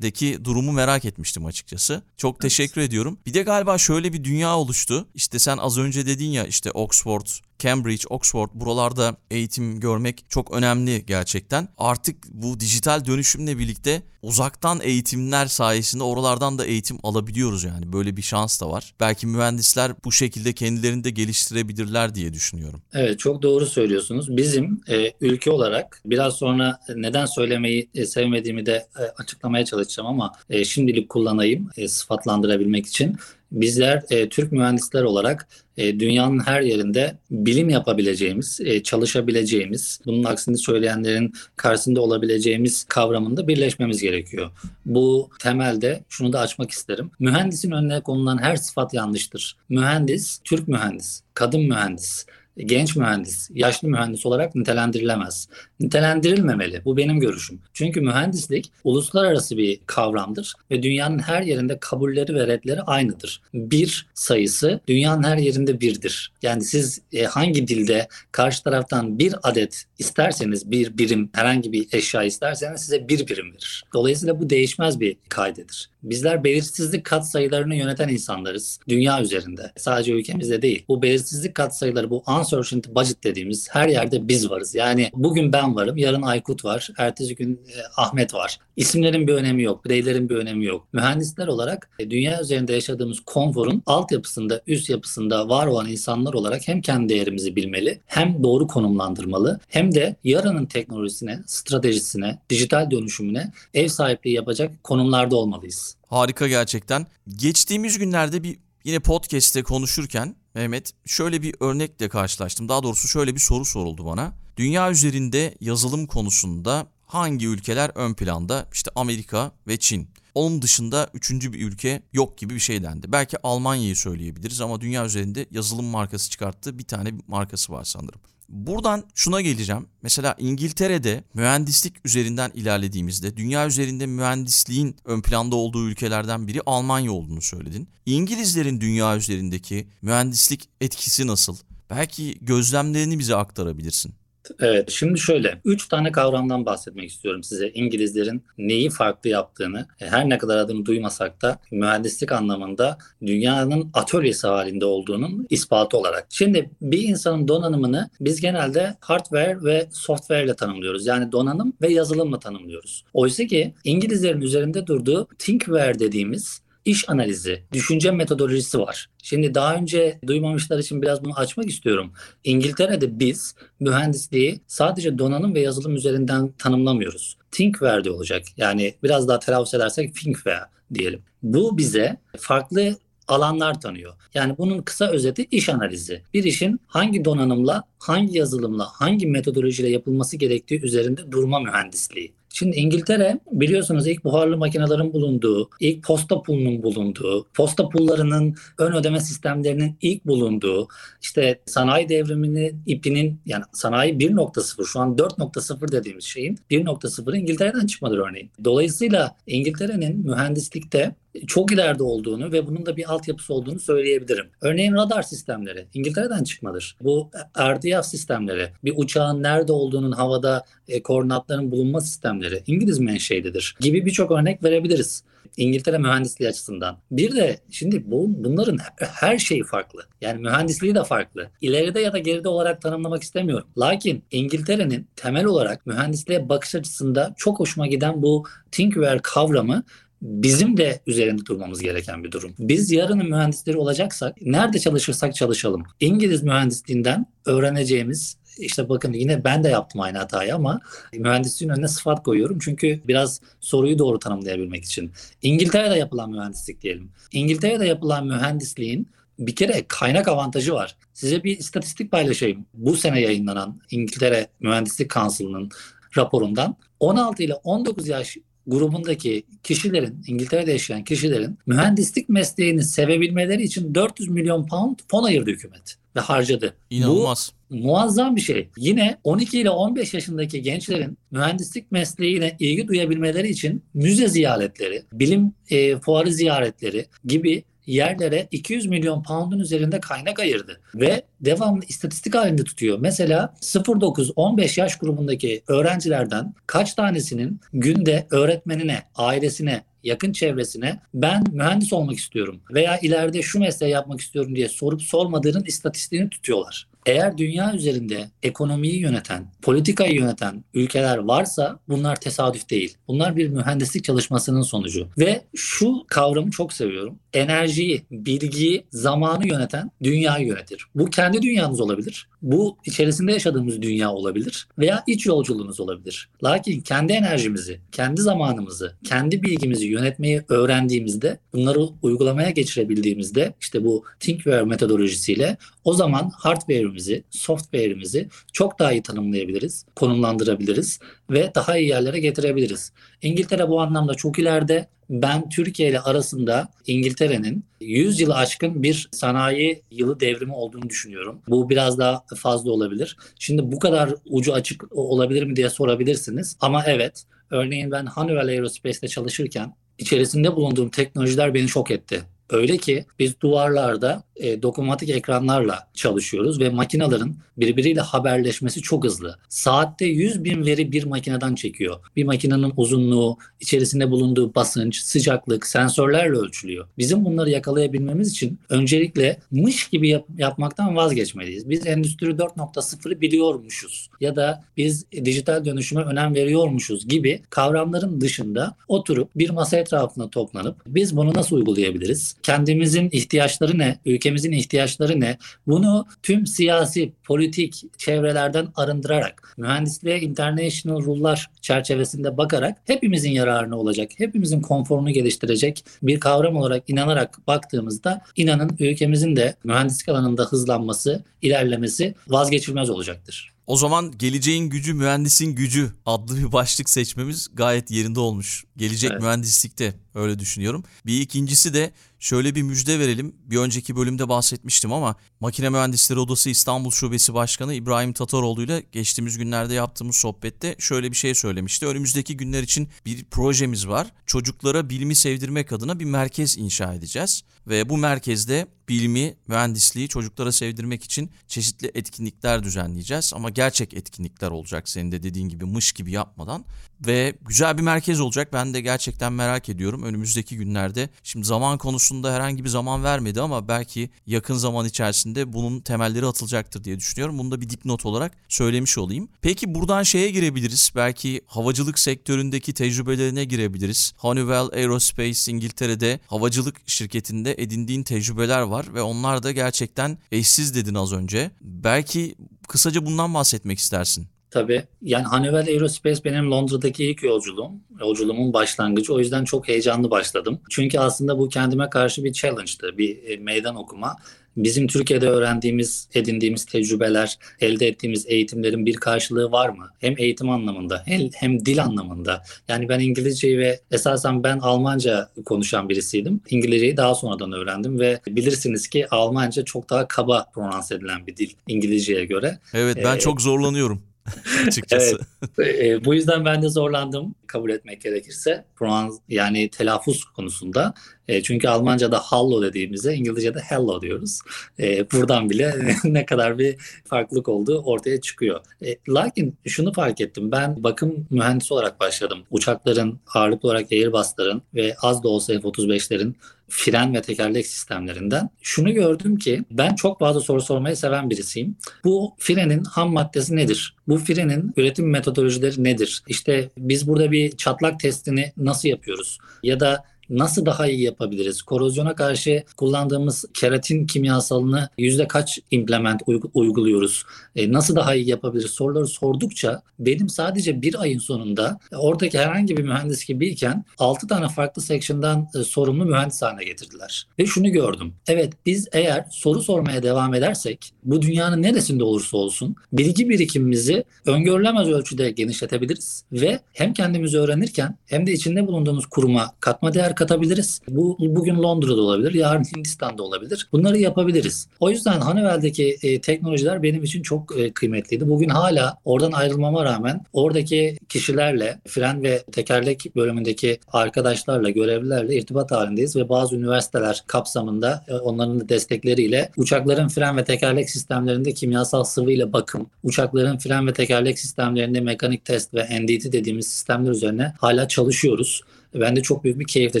İngiltere'deki durumu merak etmiştim açıkçası. Çok teşekkür evet. ediyorum. Bir de galiba şöyle bir dünya oluştu. İşte sen az önce dedin ya işte Oxford Cambridge, Oxford buralarda eğitim görmek çok önemli gerçekten. Artık bu dijital dönüşümle birlikte uzaktan eğitimler sayesinde oralardan da eğitim alabiliyoruz yani. Böyle bir şans da var. Belki mühendisler bu şekilde kendilerini de geliştirebilirler diye düşünüyorum. Evet çok doğru söylüyorsunuz. Bizim e, ülke olarak biraz sonra neden söylemeyi e, sevmediğimi de e, açıklamaya çalışacağım ama e, şimdilik kullanayım e, sıfatlandırabilmek için. Bizler e, Türk mühendisler olarak e, dünyanın her yerinde bilim yapabileceğimiz, e, çalışabileceğimiz, bunun aksini söyleyenlerin karşısında olabileceğimiz kavramında birleşmemiz gerekiyor. Bu temelde şunu da açmak isterim. Mühendisin önüne konulan her sıfat yanlıştır. Mühendis, Türk mühendis, kadın mühendis, genç mühendis, yaşlı mühendis olarak nitelendirilemez. Nitelendirilmemeli. Bu benim görüşüm. Çünkü mühendislik uluslararası bir kavramdır ve dünyanın her yerinde kabulleri ve redleri aynıdır. Bir sayısı dünyanın her yerinde birdir. Yani siz e, hangi dilde karşı taraftan bir adet isterseniz bir birim herhangi bir eşya isterseniz size bir birim verir. Dolayısıyla bu değişmez bir kaydedir. Bizler belirsizlik kat sayılarını yöneten insanlarız dünya üzerinde. Sadece ülkemizde değil. Bu belirsizlik kat sayıları bu uncertainty budget dediğimiz her yerde biz varız. Yani bugün ben varım, yarın Aykut var, ertesi gün e, Ahmet var. İsimlerin bir önemi yok, bireylerin bir önemi yok. Mühendisler olarak e, dünya üzerinde yaşadığımız konforun altyapısında, üst yapısında var olan insanlar olarak hem kendi değerimizi bilmeli, hem doğru konumlandırmalı, hem de yarının teknolojisine, stratejisine, dijital dönüşümüne ev sahipliği yapacak konumlarda olmalıyız. Harika gerçekten. Geçtiğimiz günlerde bir yine podcast'te konuşurken Mehmet şöyle bir örnekle karşılaştım. Daha doğrusu şöyle bir soru soruldu bana. Dünya üzerinde yazılım konusunda hangi ülkeler ön planda? İşte Amerika ve Çin. Onun dışında üçüncü bir ülke yok gibi bir şey dendi. Belki Almanya'yı söyleyebiliriz ama dünya üzerinde yazılım markası çıkarttığı bir tane markası var sanırım. Buradan şuna geleceğim. Mesela İngiltere'de mühendislik üzerinden ilerlediğimizde dünya üzerinde mühendisliğin ön planda olduğu ülkelerden biri Almanya olduğunu söyledin. İngilizlerin dünya üzerindeki mühendislik etkisi nasıl? Belki gözlemlerini bize aktarabilirsin. Evet, şimdi şöyle, üç tane kavramdan bahsetmek istiyorum size. İngilizlerin neyi farklı yaptığını, e, her ne kadar adını duymasak da mühendislik anlamında dünyanın atölyesi halinde olduğunun ispatı olarak. Şimdi bir insanın donanımını biz genelde hardware ve software ile tanımlıyoruz. Yani donanım ve yazılımla tanımlıyoruz. Oysa ki İngilizlerin üzerinde durduğu thinkware dediğimiz iş analizi, düşünce metodolojisi var. Şimdi daha önce duymamışlar için biraz bunu açmak istiyorum. İngiltere'de biz mühendisliği sadece donanım ve yazılım üzerinden tanımlamıyoruz. Thinkware de olacak. Yani biraz daha telaffuz edersek thinkware diyelim. Bu bize farklı alanlar tanıyor. Yani bunun kısa özeti iş analizi. Bir işin hangi donanımla, hangi yazılımla, hangi metodolojiyle yapılması gerektiği üzerinde durma mühendisliği. Şimdi İngiltere biliyorsunuz ilk buharlı makinelerin bulunduğu, ilk posta pulunun bulunduğu, posta pullarının ön ödeme sistemlerinin ilk bulunduğu, işte sanayi devrimini ipinin yani sanayi 1.0 şu an 4.0 dediğimiz şeyin 1.0 İngiltere'den çıkmadır örneğin. Dolayısıyla İngiltere'nin mühendislikte çok ileride olduğunu ve bunun da bir altyapısı olduğunu söyleyebilirim. Örneğin radar sistemleri İngiltere'den çıkmadır. Bu RDF sistemleri, bir uçağın nerede olduğunun havada e, koordinatların bulunma sistemleri İngiliz menşelidir gibi birçok örnek verebiliriz. İngiltere mühendisliği açısından. Bir de şimdi bu bunların her şeyi farklı. Yani mühendisliği de farklı. İleride ya da geride olarak tanımlamak istemiyorum. Lakin İngiltere'nin temel olarak mühendisliğe bakış açısında çok hoşuma giden bu thinkware kavramı bizim de üzerinde durmamız gereken bir durum. Biz yarının mühendisleri olacaksak nerede çalışırsak çalışalım. İngiliz mühendisliğinden öğreneceğimiz işte bakın yine ben de yaptım aynı hatayı ama mühendisliğin önüne sıfat koyuyorum. Çünkü biraz soruyu doğru tanımlayabilmek için. İngiltere'de yapılan mühendislik diyelim. İngiltere'de yapılan mühendisliğin bir kere kaynak avantajı var. Size bir istatistik paylaşayım. Bu sene yayınlanan İngiltere Mühendislik Kansılı'nın raporundan 16 ile 19 yaş grubundaki kişilerin, İngiltere'de yaşayan kişilerin mühendislik mesleğini sevebilmeleri için 400 milyon pound fon ayırdı hükümet ve harcadı. İnanılmaz. Bu muazzam bir şey. Yine 12 ile 15 yaşındaki gençlerin mühendislik mesleğine ilgi duyabilmeleri için müze ziyaretleri, bilim e, fuarı ziyaretleri gibi yerlere 200 milyon pound'un üzerinde kaynak ayırdı ve devamlı istatistik halinde tutuyor. Mesela 0-9-15 yaş grubundaki öğrencilerden kaç tanesinin günde öğretmenine, ailesine, yakın çevresine ben mühendis olmak istiyorum veya ileride şu mesleği yapmak istiyorum diye sorup sormadığının istatistiğini tutuyorlar. Eğer dünya üzerinde ekonomiyi yöneten, politikayı yöneten ülkeler varsa bunlar tesadüf değil. Bunlar bir mühendislik çalışmasının sonucu. Ve şu kavramı çok seviyorum. Enerjiyi, bilgiyi, zamanı yöneten dünyayı yönetir. Bu kendi dünyanız olabilir. Bu içerisinde yaşadığımız dünya olabilir veya iç yolculuğunuz olabilir. Lakin kendi enerjimizi, kendi zamanımızı, kendi bilgimizi yönetmeyi öğrendiğimizde, bunları uygulamaya geçirebildiğimizde işte bu Thinkware metodolojisiyle o zaman hardware'imizi, software'imizi çok daha iyi tanımlayabiliriz, konumlandırabiliriz ve daha iyi yerlere getirebiliriz. İngiltere bu anlamda çok ileride. Ben Türkiye ile arasında İngiltere'nin 100 yılı aşkın bir sanayi yılı devrimi olduğunu düşünüyorum. Bu biraz daha fazla olabilir. Şimdi bu kadar ucu açık olabilir mi diye sorabilirsiniz. Ama evet, örneğin ben Honeywell Aerospace'te çalışırken içerisinde bulunduğum teknolojiler beni şok etti. Öyle ki biz duvarlarda e, dokunmatik ekranlarla çalışıyoruz ve makinelerin birbiriyle haberleşmesi çok hızlı. Saatte 100 bin veri bir makineden çekiyor. Bir makinenin uzunluğu, içerisinde bulunduğu basınç, sıcaklık, sensörlerle ölçülüyor. Bizim bunları yakalayabilmemiz için öncelikle mış gibi yap- yapmaktan vazgeçmeliyiz. Biz Endüstri 4.0'ı biliyormuşuz ya da biz dijital dönüşüme önem veriyormuşuz gibi kavramların dışında oturup bir masa etrafında toplanıp biz bunu nasıl uygulayabiliriz? Kendimizin ihtiyaçları ne? Ülkemizin ihtiyaçları ne? Bunu tüm siyasi, politik çevrelerden arındırarak, mühendisliğe international rule'lar çerçevesinde bakarak hepimizin yararına olacak, hepimizin konforunu geliştirecek bir kavram olarak inanarak baktığımızda inanın ülkemizin de mühendislik alanında hızlanması, ilerlemesi vazgeçilmez olacaktır. O zaman geleceğin gücü mühendisin gücü adlı bir başlık seçmemiz gayet yerinde olmuş. Gelecek Evet. mühendislikte öyle düşünüyorum. Bir ikincisi de şöyle bir müjde verelim. Bir önceki bölümde bahsetmiştim ama Makine Mühendisleri Odası İstanbul Şubesi Başkanı İbrahim Tataroğlu ile geçtiğimiz günlerde yaptığımız sohbette şöyle bir şey söylemişti. Önümüzdeki günler için bir projemiz var. Çocuklara bilimi sevdirmek adına bir merkez inşa edeceğiz ve bu merkezde bilimi, mühendisliği çocuklara sevdirmek için çeşitli etkinlikler düzenleyeceğiz ama gerçek etkinlikler olacak senin de dediğin gibi mış gibi yapmadan ve güzel bir merkez olacak. Ben de gerçekten merak ediyorum önümüzdeki günlerde. Şimdi zaman konusunda herhangi bir zaman vermedi ama belki yakın zaman içerisinde bunun temelleri atılacaktır diye düşünüyorum. Bunu da bir dipnot olarak söylemiş olayım. Peki buradan şeye girebiliriz. Belki havacılık sektöründeki tecrübelerine girebiliriz. Honeywell Aerospace İngiltere'de havacılık şirketinde edindiğin tecrübeler var ve onlar da gerçekten eşsiz dedin az önce. Belki kısaca bundan bahsetmek istersin. Tabii. Yani Honeywell Aerospace benim Londra'daki ilk yolculuğum. Yolculuğumun başlangıcı. O yüzden çok heyecanlı başladım. Çünkü aslında bu kendime karşı bir challenge'dı. Bir e, meydan okuma. Bizim Türkiye'de öğrendiğimiz, edindiğimiz tecrübeler, elde ettiğimiz eğitimlerin bir karşılığı var mı? Hem eğitim anlamında hem, hem dil anlamında. Yani ben İngilizceyi ve esasen ben Almanca konuşan birisiydim. İngilizceyi daha sonradan öğrendim ve bilirsiniz ki Almanca çok daha kaba pronans edilen bir dil İngilizceye göre. Evet ben Ee, çok zorlanıyorum [LAUGHS] açıkçası. E, bu yüzden ben de zorlandım kabul etmek gerekirse. Pronouns yani telaffuz konusunda. E, çünkü Almanca'da hallo dediğimizde İngilizce'de hello diyoruz. E, buradan bile [LAUGHS] ne kadar bir farklılık olduğu ortaya çıkıyor. E, lakin şunu fark ettim. Ben bakım mühendisi olarak başladım. Uçakların ağırlıklı olarak Airbus'ların ve az da olsa F-35'lerin fren ve tekerlek sistemlerinden şunu gördüm ki ben çok fazla soru sormayı seven birisiyim. Bu frenin ham maddesi nedir? Bu frenin üretim metodolojileri nedir? İşte biz burada bir çatlak testini nasıl yapıyoruz? Ya da nasıl daha iyi yapabiliriz? Korozyona karşı kullandığımız keratin kimyasalını yüzde kaç implement uygu- uyguluyoruz? E, nasıl daha iyi yapabiliriz? Soruları sordukça benim sadece bir ayın sonunda e, oradaki herhangi bir mühendis gibiyken 6 tane farklı section'dan e, sorumlu mühendis haline getirdiler. Ve şunu gördüm. Evet biz eğer soru sormaya devam edersek bu dünyanın neresinde olursa olsun bilgi birikimimizi öngörülemez ölçüde genişletebiliriz ve hem kendimizi öğrenirken hem de içinde bulunduğumuz kuruma katma değer katabiliriz. Bu bugün Londra'da olabilir, yarın Hindistan'da olabilir. Bunları yapabiliriz. O yüzden Honeywell'deki e, teknolojiler benim için çok e, kıymetliydi. Bugün hala oradan ayrılmama rağmen oradaki kişilerle, fren ve tekerlek bölümündeki arkadaşlarla, görevlilerle irtibat halindeyiz ve bazı üniversiteler kapsamında e, onların da destekleriyle uçakların fren ve tekerlek sistemlerinde kimyasal sıvı ile bakım, uçakların fren ve tekerlek sistemlerinde mekanik test ve NDT dediğimiz sistemler üzerine hala çalışıyoruz. Ben de çok büyük bir keyifle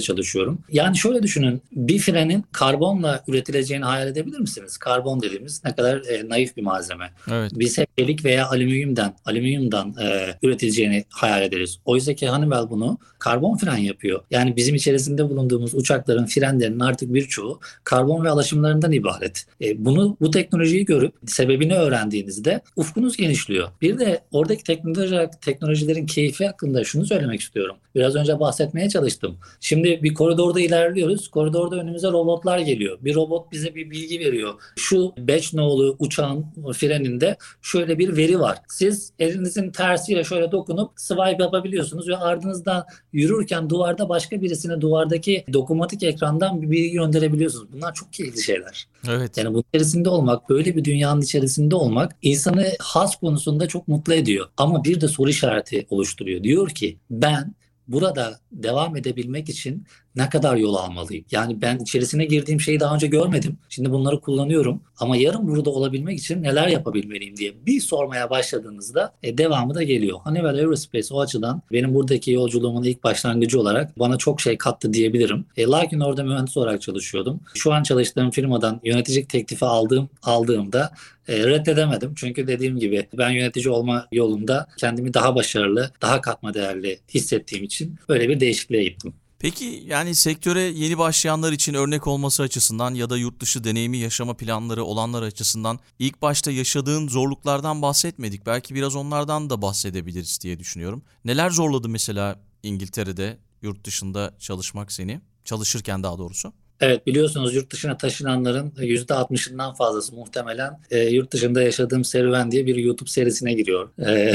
çalışıyorum. Yani şöyle düşünün, bir frenin karbonla üretileceğini hayal edebilir misiniz? Karbon dediğimiz ne kadar e, naif bir malzeme. Evet. Biz hep çelik veya alüminyumdan, alüminyumdan e, üretileceğini hayal ederiz. Oysa ki Honeywell bunu karbon fren yapıyor. Yani bizim içerisinde bulunduğumuz uçakların frenlerinin artık birçoğu karbon ve alaşımlarından ibaret. E, bunu bu teknolojiyi görüp sebebini öğrendiğinizde ufkunuz genişliyor. Bir de oradaki teknoloji, teknolojilerin keyfi hakkında şunu söylemek istiyorum. Biraz önce bahsetmeye çalıştım. Şimdi bir koridorda ilerliyoruz. Koridorda önümüze robotlar geliyor. Bir robot bize bir bilgi veriyor. Şu 5 nolu uçağın freninde şöyle bir veri var. Siz elinizin tersiyle şöyle dokunup swipe yapabiliyorsunuz ve ardınızdan yürürken duvarda başka birisine duvardaki dokunmatik ekrandan bir bilgi gönderebiliyorsunuz. Bunlar çok keyifli şeyler. Evet. Yani bunun içerisinde olmak, böyle bir dünyanın içerisinde olmak insanı has konusunda çok mutlu ediyor. Ama bir de soru işareti oluşturuyor. Diyor ki ben burada devam edebilmek için ne kadar yol almalıyım? Yani ben içerisine girdiğim şeyi daha önce görmedim. Şimdi bunları kullanıyorum. Ama yarın burada olabilmek için neler yapabilmeliyim diye bir sormaya başladığınızda e, devamı da geliyor. Honeywell Aerospace o açıdan benim buradaki yolculuğumun ilk başlangıcı olarak bana çok şey kattı diyebilirim. E, lakin orada mühendis olarak çalışıyordum. Şu an çalıştığım firmadan yöneticilik teklifi aldığım aldığımda e, reddedemedim. Çünkü dediğim gibi ben yönetici olma yolunda kendimi daha başarılı, daha katma değerli hissettiğim için böyle bir değişikliğe gittim. Peki yani sektöre yeni başlayanlar için örnek olması açısından ya da yurt dışı deneyimi yaşama planları olanlar açısından ilk başta yaşadığın zorluklardan bahsetmedik. Belki biraz onlardan da bahsedebiliriz diye düşünüyorum. Neler zorladı mesela İngiltere'de yurt dışında çalışmak seni? Çalışırken daha doğrusu. Evet biliyorsunuz yurt dışına taşınanların %60'ından fazlası muhtemelen e, yurt dışında yaşadığım serüven diye bir YouTube serisine giriyor. E, [LAUGHS]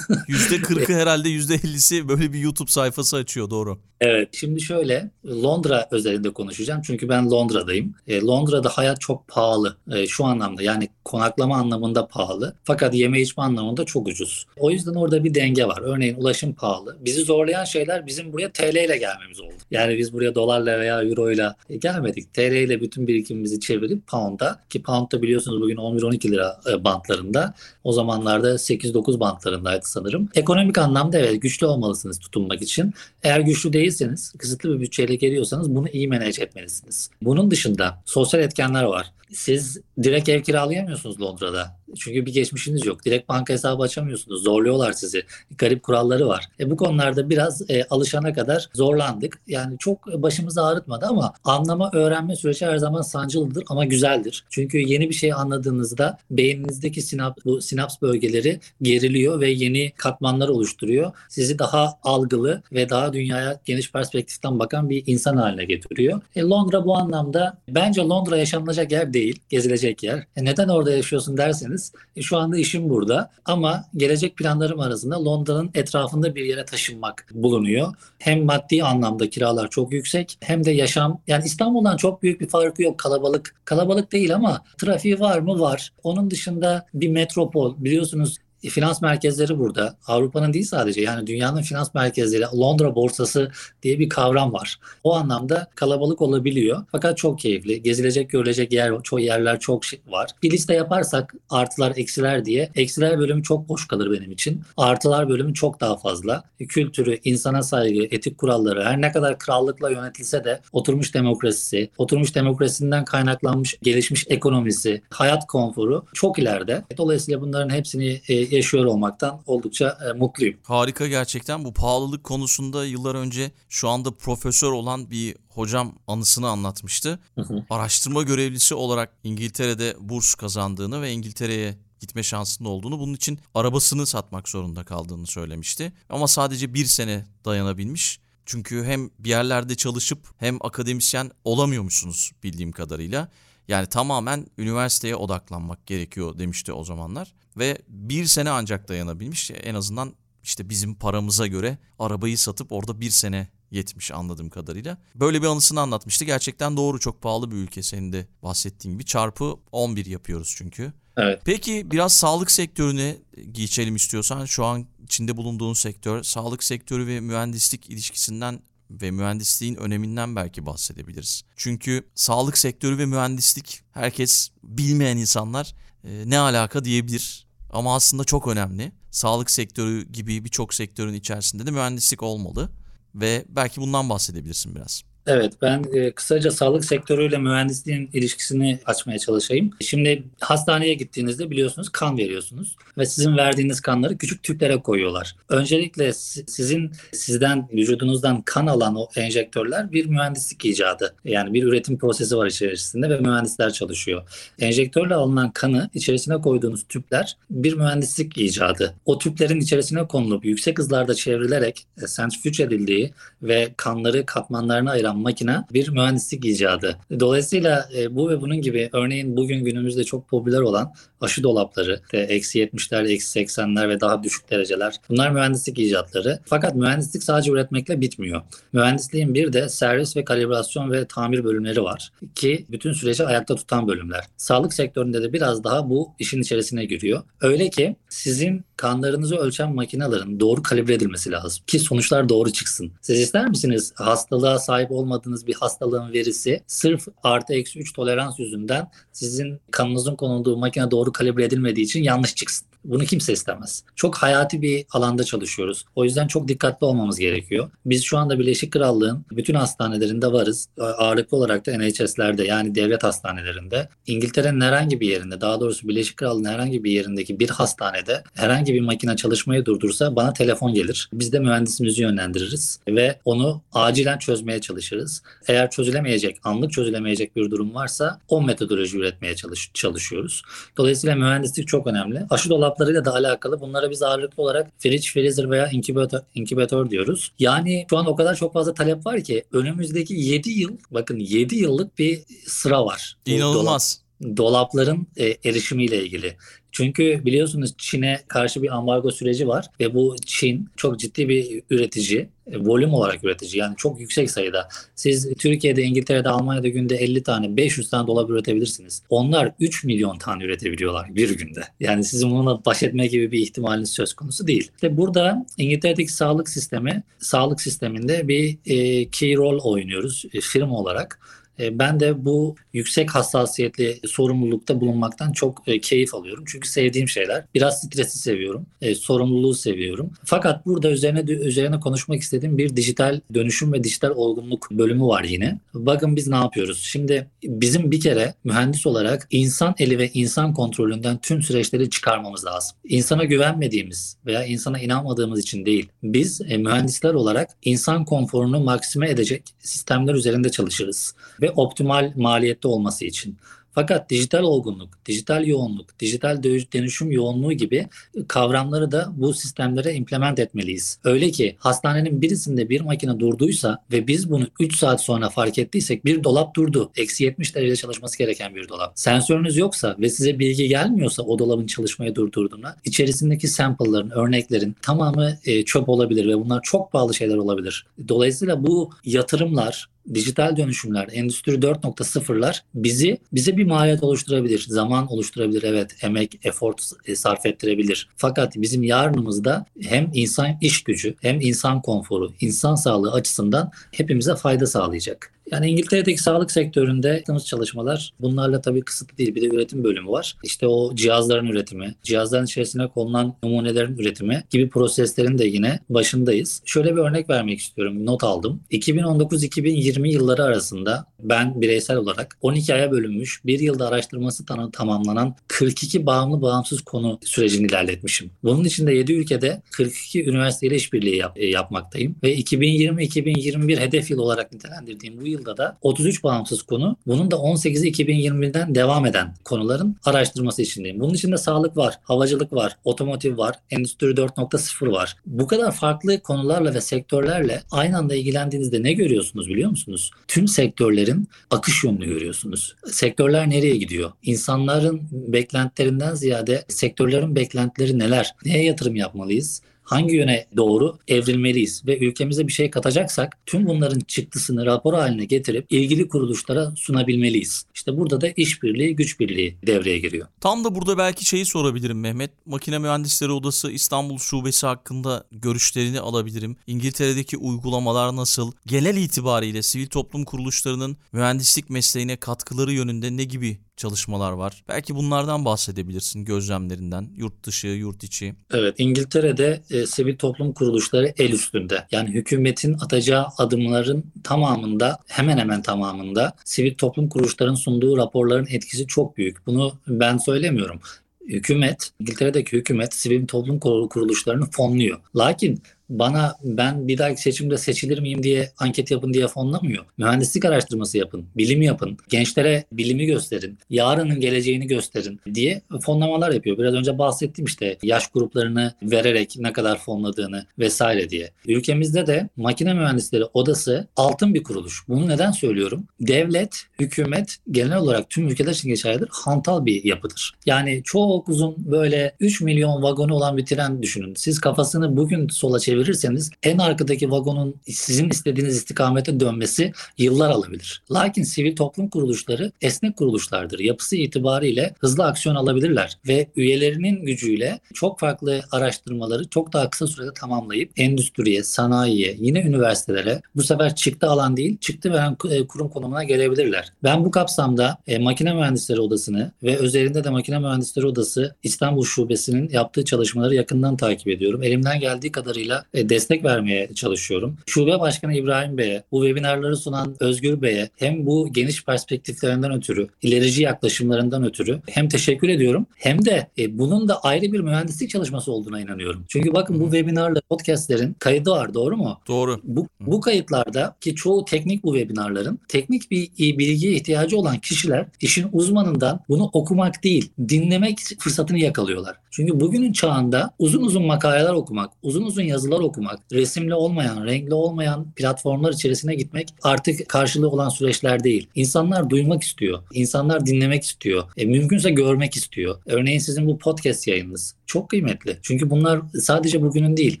%40'ı herhalde %50'si böyle bir YouTube sayfası açıyor doğru. Evet, şimdi şöyle Londra özelinde konuşacağım çünkü ben Londra'dayım. E, Londra'da hayat çok pahalı e, şu anlamda yani konaklama anlamında pahalı fakat yeme içme anlamında çok ucuz. O yüzden orada bir denge var. Örneğin ulaşım pahalı. Bizi zorlayan şeyler bizim buraya TL ile gelmemiz oldu. Yani biz buraya dolarla veya euro ile gelmedik. TL ile bütün birikimimizi çevirip pound'a ki pound da biliyorsunuz bugün 11-12 lira e, bantlarında. O zamanlarda 8-9 bantlarındaydı sanırım. Ekonomik anlamda evet güçlü olmalısınız tutunmak için. Eğer güçlü değilseniz, kısıtlı bir bütçeyle geliyorsanız bunu iyi manage etmelisiniz. Bunun dışında sosyal etkenler var. Siz direkt ev kiralayamıyorsunuz Londra'da. Çünkü bir geçmişiniz yok. Direkt banka hesabı açamıyorsunuz. Zorluyorlar sizi. Garip kuralları var. E bu konularda biraz e, alışana kadar zorlandık. Yani çok başımızı ağrıtmadı ama anlama, öğrenme süreci her zaman sancılıdır ama güzeldir. Çünkü yeni bir şey anladığınızda beyninizdeki sinap, bu sinaps bölgeleri geriliyor ve yeni katmanlar oluşturuyor. Sizi daha algılı ve daha dünyaya geniş perspektiften bakan bir insan haline getiriyor. E, Londra bu anlamda bence Londra yaşanılacak yer değil, gezilecek yer. E, neden orada yaşıyorsun derseniz e, şu anda işim burada ama gelecek planlarım arasında Londra'nın etrafında bir yere taşınmak bulunuyor. Hem maddi anlamda kiralar çok yüksek hem de yaşam yani İstanbul'dan çok büyük bir farkı yok kalabalık. Kalabalık değil ama trafiği var mı? Var. Onun dışında bir metropol biliyorsunuz finans merkezleri burada. Avrupa'nın değil sadece yani dünyanın finans merkezleri, Londra borsası diye bir kavram var. O anlamda kalabalık olabiliyor. Fakat çok keyifli. Gezilecek, görülecek yer, çoğu yerler çok var. Bir liste yaparsak artılar, eksiler diye. Eksiler bölümü çok boş kalır benim için. Artılar bölümü çok daha fazla. E, kültürü, insana saygı, etik kuralları her ne kadar krallıkla yönetilse de oturmuş demokrasisi, oturmuş demokrasisinden kaynaklanmış gelişmiş ekonomisi, hayat konforu çok ileride. Dolayısıyla bunların hepsini e, yaşıyor olmaktan oldukça e, mutluyum. Harika gerçekten. Bu pahalılık konusunda yıllar önce şu anda profesör olan bir hocam anısını anlatmıştı. Hı hı. Araştırma görevlisi olarak İngiltere'de burs kazandığını ve İngiltere'ye gitme şansının olduğunu bunun için arabasını satmak zorunda kaldığını söylemişti. Ama sadece bir sene dayanabilmiş. Çünkü hem bir yerlerde çalışıp hem akademisyen olamıyormuşsunuz bildiğim kadarıyla. Yani tamamen üniversiteye odaklanmak gerekiyor demişti o zamanlar. Ve bir sene ancak dayanabilmiş. En azından işte bizim paramıza göre arabayı satıp orada bir sene yetmiş anladığım kadarıyla. Böyle bir anısını anlatmıştı. Gerçekten doğru çok pahalı bir ülke senin de bahsettiğin gibi. Çarpı 11 yapıyoruz çünkü. Evet. Peki biraz sağlık sektörüne geçelim istiyorsan. Şu an içinde bulunduğun sektör, sağlık sektörü ve mühendislik ilişkisinden ve mühendisliğin öneminden belki bahsedebiliriz. Çünkü sağlık sektörü ve mühendislik herkes bilmeyen insanlar e, ne alaka diyebilir. Ama aslında çok önemli. Sağlık sektörü gibi birçok sektörün içerisinde de mühendislik olmalı. Ve belki bundan bahsedebilirsin biraz. Evet, ben e, kısaca sağlık sektörüyle mühendisliğin ilişkisini açmaya çalışayım. Şimdi hastaneye gittiğinizde biliyorsunuz kan veriyorsunuz ve sizin verdiğiniz kanları küçük tüplere koyuyorlar. Öncelikle si- sizin sizden vücudunuzdan kan alan o enjektörler bir mühendislik icadı. Yani bir üretim prosesi var içerisinde ve mühendisler çalışıyor. Enjektörle alınan kanı içerisine koyduğunuz tüpler bir mühendislik icadı. O tüplerin içerisine konulup yüksek hızlarda çevrilerek e, sentrifüj edildiği ve kanları katmanlarına ayıran makine bir mühendislik icadı. Dolayısıyla e, bu ve bunun gibi örneğin bugün günümüzde çok popüler olan aşı dolapları, eksi 70'ler, eksi 80'ler ve daha düşük dereceler bunlar mühendislik icatları. Fakat mühendislik sadece üretmekle bitmiyor. Mühendisliğin bir de servis ve kalibrasyon ve tamir bölümleri var ki bütün süreci ayakta tutan bölümler. Sağlık sektöründe de biraz daha bu işin içerisine giriyor. Öyle ki sizin kanlarınızı ölçen makinelerin doğru kalibre edilmesi lazım ki sonuçlar doğru çıksın. Siz ister misiniz hastalığa sahip olmadığınız bir hastalığın verisi sırf artı eksi 3 tolerans yüzünden sizin kanınızın konulduğu makine doğru kalibre edilmediği için yanlış çıksın. Bunu kimse istemez. Çok hayati bir alanda çalışıyoruz. O yüzden çok dikkatli olmamız gerekiyor. Biz şu anda Birleşik Krallığın bütün hastanelerinde varız. Ağırlıklı olarak da NHS'lerde yani devlet hastanelerinde. İngiltere'nin herhangi bir yerinde daha doğrusu Birleşik Krallığın herhangi bir yerindeki bir hastanede herhangi bir makine çalışmayı durdursa bana telefon gelir. Biz de mühendisimizi yönlendiririz ve onu acilen çözmeye çalışırız. Eğer çözülemeyecek, anlık çözülemeyecek bir durum varsa o metodoloji üretmeye çalış çalışıyoruz. Dolayısıyla mühendislik çok önemli. Aşı dolap dolaplarıyla da alakalı. Bunlara biz ağırlıklı olarak fridge, freezer veya inkübatör, inkübatör diyoruz. Yani şu an o kadar çok fazla talep var ki önümüzdeki 7 yıl bakın 7 yıllık bir sıra var. İnanılmaz. Dolap- dolapların e, erişimiyle ilgili. Çünkü biliyorsunuz Çin'e karşı bir ambargo süreci var ve bu Çin çok ciddi bir üretici, e, volüm olarak üretici yani çok yüksek sayıda. Siz Türkiye'de, İngiltere'de, Almanya'da günde 50 tane, 500 tane dolap üretebilirsiniz. Onlar 3 milyon tane üretebiliyorlar bir günde. Yani sizin bununla baş etme gibi bir ihtimaliniz söz konusu değil. İşte burada İngiltere'deki sağlık sistemi, sağlık sisteminde bir e, key rol oynuyoruz e, firma olarak. E, Ben de bu yüksek hassasiyetli sorumlulukta bulunmaktan çok e, keyif alıyorum. Çünkü sevdiğim şeyler. Biraz stresi seviyorum. e, sorumluluğu seviyorum. Fakat burada üzerine üzerine konuşmak istediğim bir dijital dönüşüm ve dijital olgunluk bölümü var yine. Bakın biz ne yapıyoruz? Şimdi bizim bir kere mühendis olarak insan eli ve insan kontrolünden tüm süreçleri çıkarmamız lazım. İnsana güvenmediğimiz veya insana inanmadığımız için değil. Biz mühendisler olarak insan konforunu maksime edecek sistemler üzerinde çalışırız ve optimal maliyette olması için. Fakat dijital olgunluk, dijital yoğunluk, dijital dö- dönüşüm yoğunluğu gibi kavramları da bu sistemlere implement etmeliyiz. Öyle ki hastanenin birisinde bir makine durduysa ve biz bunu 3 saat sonra fark ettiysek bir dolap durdu. Eksi 70 derece çalışması gereken bir dolap. Sensörünüz yoksa ve size bilgi gelmiyorsa o dolabın çalışmayı durdurduğuna içerisindeki sample'ların, örneklerin tamamı e, çöp olabilir ve bunlar çok pahalı şeyler olabilir. Dolayısıyla bu yatırımlar dijital dönüşümler, endüstri 4.0'lar bizi bize bir maliyet oluşturabilir, zaman oluşturabilir, evet, emek, efor e, sarf ettirebilir. Fakat bizim yarınımızda hem insan iş gücü, hem insan konforu, insan sağlığı açısından hepimize fayda sağlayacak. Yani İngiltere'deki sağlık sektöründe yaptığımız çalışmalar bunlarla tabii kısıtlı değil. Bir de üretim bölümü var. İşte o cihazların üretimi, cihazların içerisine konulan numunelerin üretimi gibi proseslerin de yine başındayız. Şöyle bir örnek vermek istiyorum. Not aldım. 2019-2020 yılları arasında ben bireysel olarak 12 aya bölünmüş bir yılda araştırması tamamlanan 42 bağımlı bağımsız konu sürecini ilerletmişim. Bunun içinde 7 ülkede 42 üniversiteyle işbirliği yap- e, yapmaktayım. Ve 2020-2021 hedef yıl olarak nitelendirdiğim bu yılda da 33 bağımsız konu. Bunun da 18'i 2020'den devam eden konuların araştırması içindeyim. Bunun içinde sağlık var, havacılık var, otomotiv var, endüstri 4.0 var. Bu kadar farklı konularla ve sektörlerle aynı anda ilgilendiğinizde ne görüyorsunuz biliyor musunuz? Tüm sektörlerin akış yönünü görüyorsunuz. Sektörler nereye gidiyor? İnsanların beklentilerinden ziyade sektörlerin beklentileri neler? Neye yatırım yapmalıyız? Hangi yöne doğru evrilmeliyiz ve ülkemize bir şey katacaksak tüm bunların çıktısını rapor haline getirip ilgili kuruluşlara sunabilmeliyiz. İşte burada da işbirliği, güç birliği devreye giriyor. Tam da burada belki şeyi sorabilirim Mehmet. Makine Mühendisleri Odası İstanbul Şubesi hakkında görüşlerini alabilirim. İngiltere'deki uygulamalar nasıl? Genel itibariyle sivil toplum kuruluşlarının mühendislik mesleğine katkıları yönünde ne gibi çalışmalar var? Belki bunlardan bahsedebilirsin gözlemlerinden. Yurt dışı, yurt içi. Evet, İngiltere'de e, sivil toplum kuruluşları el üstünde. Yani hükümetin atacağı adımların tamamında, hemen hemen tamamında sivil toplum kuruluşlarının sunduğu raporların etkisi çok büyük. Bunu ben söylemiyorum. Hükümet, İngiltere'deki hükümet sivil toplum kur- kuruluşlarını fonluyor. Lakin bana ben bir dahaki seçimde seçilir miyim diye anket yapın diye fonlamıyor. Mühendislik araştırması yapın, bilim yapın, gençlere bilimi gösterin, yarının geleceğini gösterin diye fonlamalar yapıyor. Biraz önce bahsettim işte yaş gruplarını vererek ne kadar fonladığını vesaire diye. Ülkemizde de makine mühendisleri odası altın bir kuruluş. Bunu neden söylüyorum? Devlet, hükümet genel olarak tüm ülkeler için geçerlidir. Hantal bir yapıdır. Yani çok uzun böyle 3 milyon vagonu olan bir tren düşünün. Siz kafasını bugün sola çevirirseniz en arkadaki vagonun sizin istediğiniz istikamete dönmesi yıllar alabilir. Lakin sivil toplum kuruluşları esnek kuruluşlardır. Yapısı itibariyle hızlı aksiyon alabilirler ve üyelerinin gücüyle çok farklı araştırmaları çok daha kısa sürede tamamlayıp endüstriye, sanayiye, yine üniversitelere bu sefer çıktı alan değil, çıktı veren e, kurum konumuna gelebilirler. Ben bu kapsamda e, Makine Mühendisleri Odası'nı ve özelinde de Makine Mühendisleri Odası İstanbul Şubesi'nin yaptığı çalışmaları yakından takip ediyorum. Elimden geldiği kadarıyla destek vermeye çalışıyorum. Şube Başkanı İbrahim Bey'e, bu webinarları sunan Özgür Bey'e hem bu geniş perspektiflerinden ötürü, ilerici yaklaşımlarından ötürü hem teşekkür ediyorum hem de e, bunun da ayrı bir mühendislik çalışması olduğuna inanıyorum. Çünkü bakın bu webinarla podcastlerin kaydı var doğru mu? Doğru. Bu, bu kayıtlarda ki çoğu teknik bu webinarların teknik bir bilgiye ihtiyacı olan kişiler işin uzmanından bunu okumak değil dinlemek fırsatını yakalıyorlar. Çünkü bugünün çağında uzun uzun makaleler okumak, uzun uzun yazılar okumak, resimli olmayan, renkli olmayan platformlar içerisine gitmek artık karşılığı olan süreçler değil. İnsanlar duymak istiyor. insanlar dinlemek istiyor. E, mümkünse görmek istiyor. Örneğin sizin bu podcast yayınınız çok kıymetli. Çünkü bunlar sadece bugünün değil,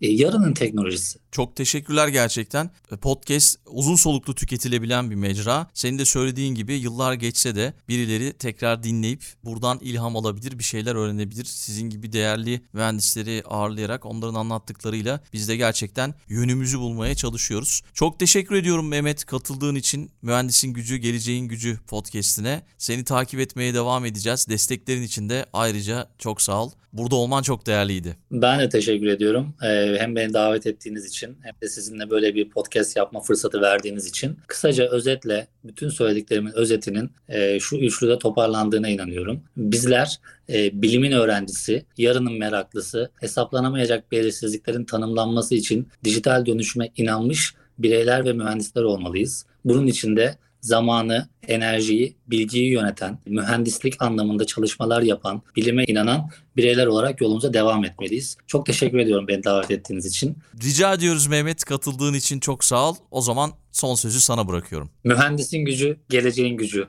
e, yarının teknolojisi. Çok teşekkürler gerçekten. E, podcast uzun soluklu tüketilebilen bir mecra. Senin de söylediğin gibi yıllar geçse de birileri tekrar dinleyip buradan ilham alabilir, bir şeyler öğrenebilir. Sizin gibi değerli mühendisleri ağırlayarak onların anlattıklarıyla biz de gerçekten yönümüzü bulmaya çalışıyoruz. Çok teşekkür ediyorum Mehmet katıldığın için Mühendisin Gücü, Geleceğin Gücü podcast'ine. Seni takip etmeye devam edeceğiz. Desteklerin için de ayrıca çok sağ ol. Burada olman çok değerliydi. Ben de teşekkür ediyorum. Ee, hem beni davet ettiğiniz için hem de sizinle böyle bir podcast yapma fırsatı verdiğiniz için. Kısaca özetle bütün söylediklerimin özetinin e, şu üçlüde toparlandığına inanıyorum. Bizler e, bilimin öğrencisi, yarının meraklısı, hesaplanamayacak belirsizliklerin tanımlanması için dijital dönüşüme inanmış bireyler ve mühendisler olmalıyız. Bunun için de zamanı, enerjiyi, bilgiyi yöneten, mühendislik anlamında çalışmalar yapan, bilime inanan bireyler olarak yolumuza devam etmeliyiz. Çok teşekkür ediyorum beni davet ettiğiniz için. Rica ediyoruz Mehmet katıldığın için çok sağ ol. O zaman son sözü sana bırakıyorum. Mühendisin gücü, geleceğin gücü.